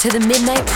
To the Midnight